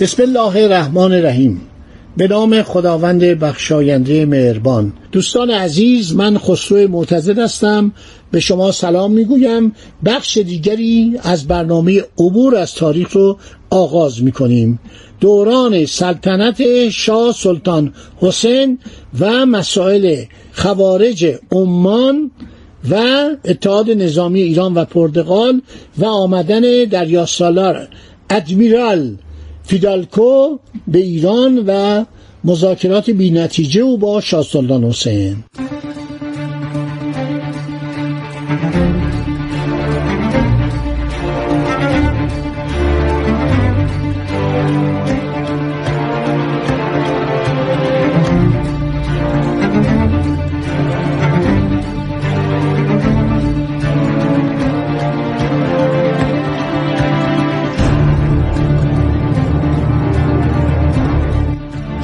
بسم الله الرحمن الرحیم. به نام خداوند بخشاینده مهربان. دوستان عزیز من خسرو معتزد هستم. به شما سلام می‌گویم. بخش دیگری از برنامه عبور از تاریخ رو آغاز می‌کنیم. دوران سلطنت شاه سلطان حسین و مسائل خوارج عمان و اتحاد نظامی ایران و پرتغال و آمدن دریاسالار ادمیرال فیدالکو به ایران و مذاکرات بی نتیجه او با شاه سلطان حسین.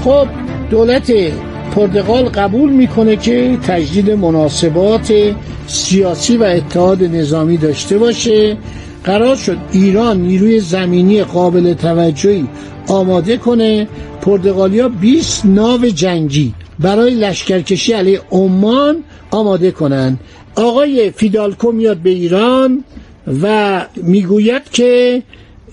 خب دولت پرتغال قبول می‌کنه که تجدید مناسبات سیاسی و اتحاد نظامی داشته باشه. قرار شد ایران نیروی زمینی قابل توجهی آماده کنه. پرتغالیا 20 ناو جنگی برای لشکرکشی علیه عمان آماده کنند. آقای فیدالکو میاد به ایران و می‌گوید که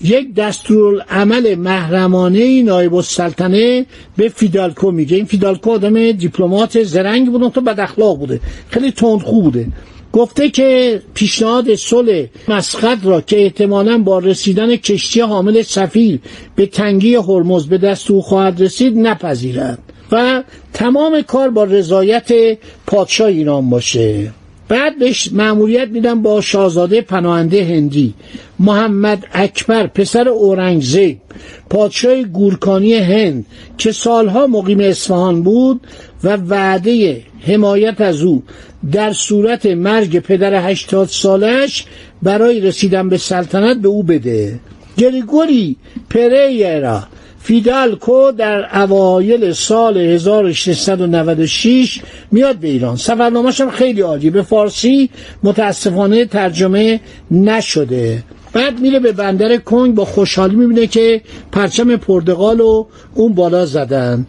یک دستورالعمل محرمانه نایب السلطنه به فیدالگو میگه. این فیدالگو آدم دیپلمات زرنگ بود تو بد اخلاق بوده. خیلی تندخو بوده. گفته که پیشنهاد صلح مسقط را که احتمالا با رسیدن کشتی حامل سفیر به تنگی هرمز به دست او خواهد رسید نپذیرد. و تمام کار با رضایت پادشاه ایران باشه. بعد بهش مأموریت میده با شاهزاده پناهنده هندی محمد اکبر پسر اورنگزیب پادشاه گورکانی هند که سالها مقیم اصفهان بود و وعده حمایت از او در صورت مرگ پدر هشتاد سالش برای رسیدن به سلطنت به او بده. گریگوری پریرا. فیدالکو در اوایل سال 1696 میاد به ایران. سفرنامه‌ش هم خیلی عالی. به فارسی متاسفانه ترجمه نشده. بعد میره به بندر کنگ با خوشحالی می‌بینه که پرچم پرتغال و اون بالا زدن.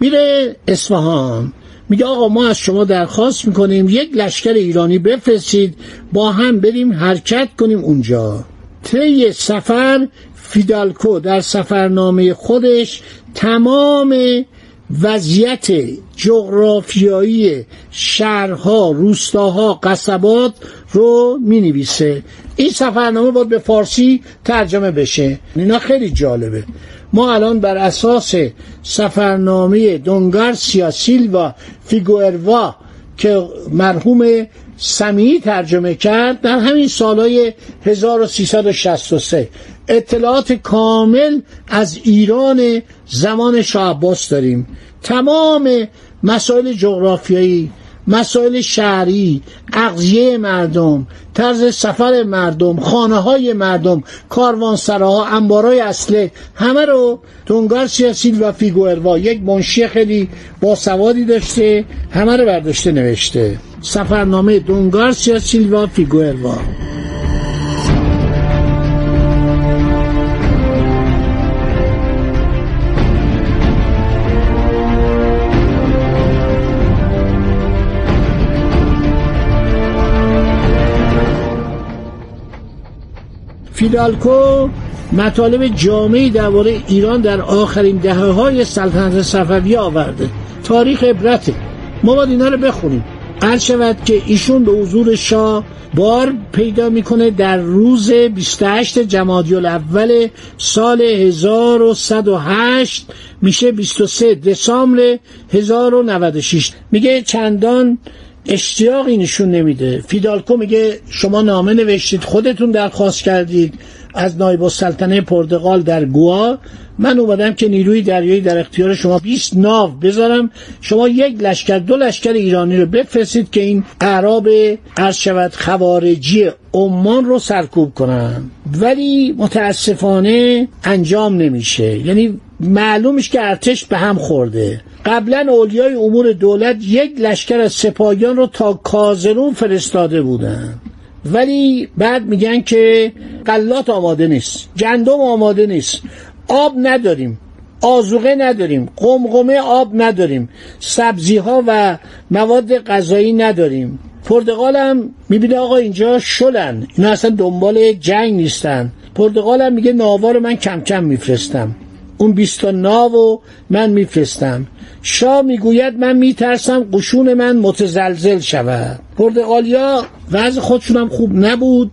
میره اصفهان. میگه آقا ما از شما درخواست می‌کنیم یک لشکر ایرانی بفرستید با هم بریم حرکت کنیم اونجا. طی سفر فیدالکو در سفرنامه خودش تمام وضعیت جغرافیایی شهرها روستاها قصبات رو می نویسه این سفرنامه باید به فارسی ترجمه بشه. اینا خیلی جالبه. ما الان بر اساس سفرنامه دونگارسیا سیلوا فیگوئروا که مرحوم سمیعی ترجمه کرد در همین سالهای 1363 اطلاعات کامل از ایران زمان شاه عباس داریم. تمام مسائل جغرافیایی مسائل شهری اغذیه مردم طرز سفر مردم خانه های مردم کاروانسراها انبارای اصله همه رو دونگار سیاسیل و فیگوئروا یک منشی خیلی باسوادی داشته همه رو برداشته نوشته. سفرنامه دونگار سیاسیل و فیگوئروا. فیدالگو مطالب جامعی درباره ایران در آخرین دهه های سلطنت صفویه آورده. تاریخ عبرته. ما باید اینا رو بخونیم. هر شود که ایشون به حضور شاه بار پیدا می‌کنه در روز 28 جمادی الاول سال 1108 میشه 23 دسامبر 1096 میگه چندان اشتیاقی نشون نمیده. فیدالگو میگه شما نامه نوشتید خودتون درخواست کردید از نایب السلطنه پرتغال در گوا. من اومدم که نیروی دریایی در اختیار شما 20 ناو بذارم. شما یک لشکر دو لشکر ایرانی رو بفرستید که این اعراب عرض شود خوارجی عمان رو سرکوب کنن. ولی متاسفانه انجام نمیشه. یعنی معلومش که ارتش به هم خورده. قبلا اولیای امور دولت یک لشکر از سپاهیان رو تا کازرون فرستاده بودن. ولی بعد میگن که قلات آماده نیست. گندم آماده نیست. آب نداریم آزوقه نداریم قمقمه آب نداریم سبزی ها و مواد غذایی نداریم. پرتغال هم می‌بینه آقا اینجا شلن اینا اصلا دنبال جنگ نیستن. پرتغال هم میگه ناوار من کم کم میفرستم. اون بیستا ناو من میفرستم. شاه می‌گوید من میترسم قشون من متزلزل شود. پرتغالیا وضع خودشون هم خوب نبود.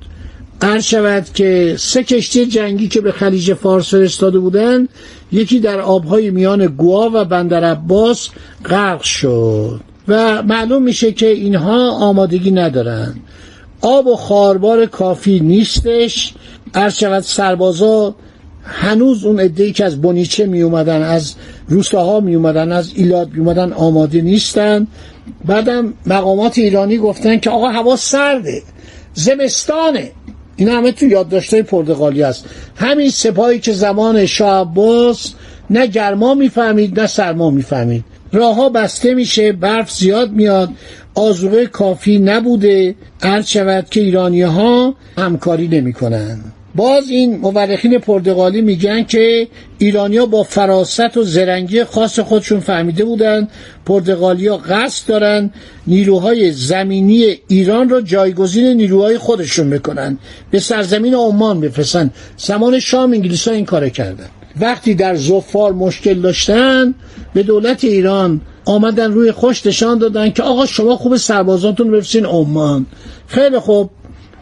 عرض شود که سه کشتی جنگی که به خلیج فارس فرستاده بودند یکی در آبهای میان گوا و بندر عباس غرق شد و معلوم میشه که اینها آمادگی ندارن آب و خاربار کافی نیستش. عرض شود سربازا هنوز اون ادهی که از بونیچه می اومدن از روستاها می اومدن از ایلاد می اومدن آماده نیستن. بعدم مقامات ایرانی گفتن که آقا هوا سرده زمستانه. این همه تو یادداشتای پرتغالی است همین سپاهی که زمان شاه عباس نه گرما می‌فهمید نه سرما می‌فهمید. راهها بسته میشه برف زیاد میاد آزوقه کافی نبوده عرض شود که ایرانی ها همکاری نمی‌کنن. باز این مورخین پرتغالی میگن که ایرانیا با فراست و زرنگی خاص خودشون فهمیده بودن. پرتغالیا قصد دارن نیروهای زمینی ایران را جایگزین نیروهای خودشون بکنن. به سرزمین عمان بفرستن. زمان شام انگلیس ها این کار کردن. وقتی در زفار مشکل داشتن به دولت ایران آمدن روی خوش نشان دادن که آقا شما خوب سربازاتون بفرستین عمان. خیلی خوب.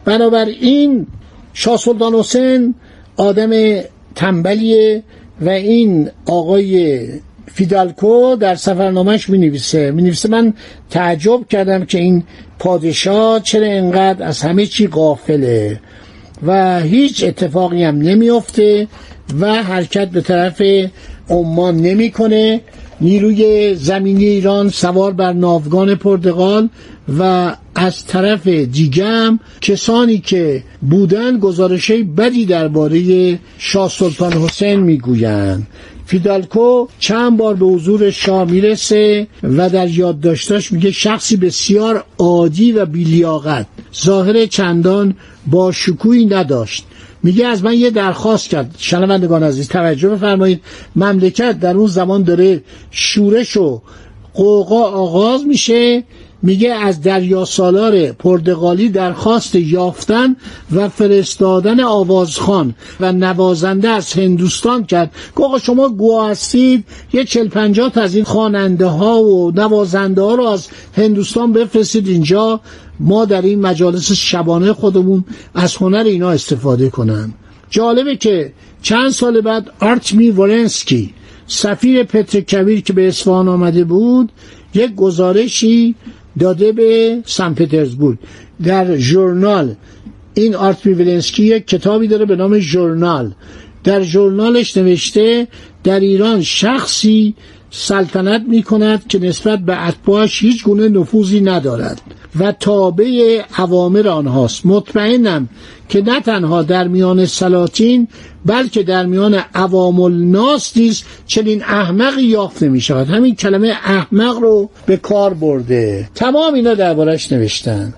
بنابراین شاه سلطان حسین آدم تنبلیه و این آقای فیدالکو در سفرنامهش می نویسه می نویسه من تعجب کردم که این پادشاه چرا انقدر از همه چی غافله و هیچ اتفاقی هم نمیافته و حرکت به طرف عمان نمی‌کنه. نیروی زمینی ایران سوار بر ناوگان پرتغال و از طرف دیگم کسانی که بودن گزارشه بدی درباره شاه سلطان حسین می‌گویند. فیدالکو چند بار به حضور شاه می‌رسه و در یادداشتاش میگه شخصی بسیار عادی و بیلیاقت. ظاهر چندان با شکوهی نداشت. میگه از من یه درخواست کرد. شنوندگان عزیز توجه بفرمایید. مملکت در اون زمان داره شورش و قوقا آغاز میشه. میگه از دریا سالار پرتغالی درخواست یافتن و فرستادن آوازخان و نوازنده از هندوستان کرد. که شما گوا هستید یه چل پنجاه از این خواننده ها و نوازنده ها رو از هندوستان بفرستید اینجا. ما در این مجالس شبانه خودمون از هنر اینا استفاده کنن. جالبه که چند سال بعد آرتمی ورنسکی سفیر پتر کبیر که به اصفهان آمده بود یک گزارشی داده به سن پترزبورگ در ژورنال این آرتمی ولنسکی یک کتابی داره به نام ژورنال. در ژورنالش نوشته در ایران شخصی سلطنت می کند که نسبت به اتباعش هیچ گونه نفوذی ندارد و تابع عوامر آنهاست. مطمئنم که نه تنها در میان سلاطین بلکه در میان عوام الناس نیز چنین احمقی یافت نمی شود همین کلمه احمق رو به کار برده. تمام اینا دربارش نوشتن.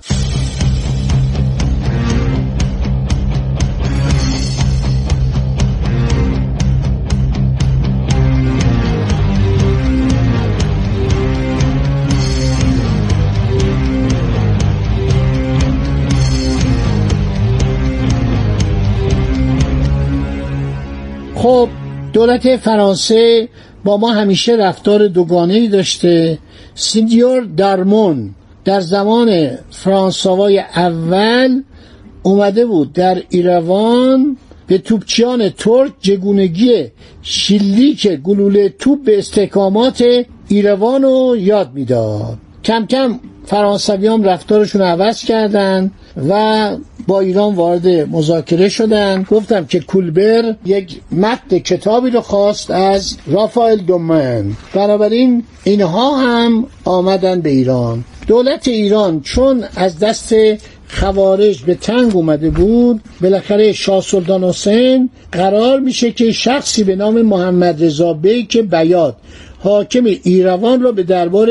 خب دولت فرانسه با ما همیشه رفتار دوگانه داشته. سیدیور دارمون در زمان فرانسوای اول اومده بود در ایروان به توپچیان ترک جگونگی شلیک گلوله توپ به استحکامات ایروان رو یاد می‌داد. کم کم فرانسوی هم رفتارشون عوض کردن و با ایران وارد مذاکره شدن. گفتم که کولبر یک متن کتابی رو خواست از رافائل دومن. بنابراین اینها هم آمدن به ایران. دولت ایران چون از دست خوارج به تنگ اومده بود بالاخره شاه سلطان حسین قرار میشه که شخصی به نام محمد رضا بیک بیاد. حاکم ایروان را به دربار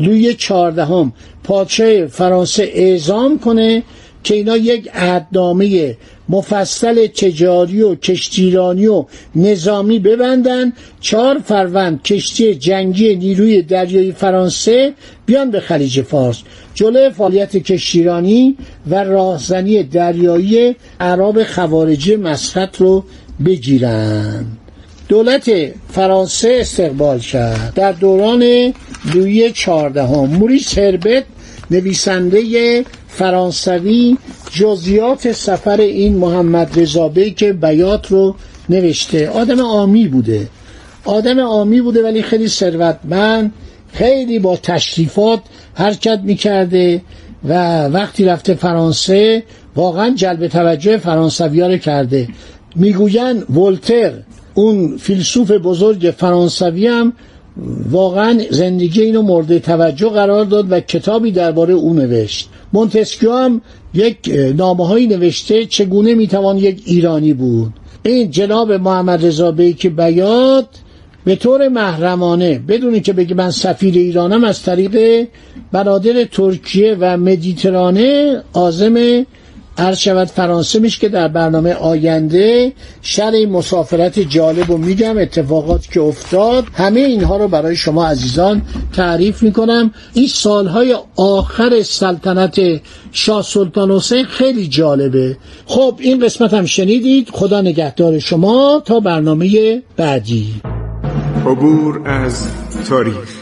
لوی چهاردهم پادشاه فرانسه اعزام کنه که اینا یک عهدنامه مفصل تجاری و کشتیرانی و نظامی ببندن. چهار فروند کشتی جنگی نیروی دریایی فرانسه بیان به خلیج فارس. جلوی فعالیت کشتیرانی و راهزنی دریایی عرب خوارجی مسقط رو بگیرن. دولت فرانسه استقبال کرد. در دوران لویی چهاردهم موریس هربت نویسنده فرانسوی جزیات سفر این محمد رضابه که بیات رو نوشته. آدم آمی بوده. آدم آمی بوده ولی خیلی ثروتمند خیلی با تشریفات حرکت می‌کرده و وقتی رفته فرانسه واقعا جلب توجه فرانسوی رو کرده. می‌گوین ولتر اون فیلسوف بزرگ فرانسوی هم واقعا زندگی اینو مورد توجه قرار داد و کتابی درباره او نوشت. مونتسکیو هم یک نامه هایی نوشته چگونه می‌توان یک ایرانی بود. این جناب محمد رضا بیک بیاد به طور محرمانه بدونی که بگی من سفیر ایرانم از طریق برادر ترکیه و مدیترانه آزم عرض شود فرانسه میشه که در برنامه آینده شر مسافرت جالب و میگم اتفاقاتی که افتاد همه اینها رو برای شما عزیزان تعریف می‌کنم. این سالهای آخر سلطنت شاه سلطان حسین خیلی جالبه. خب این قسمت هم شنیدید. خدا نگهدار شما. تا برنامه بعدی. عبور از تاریخ.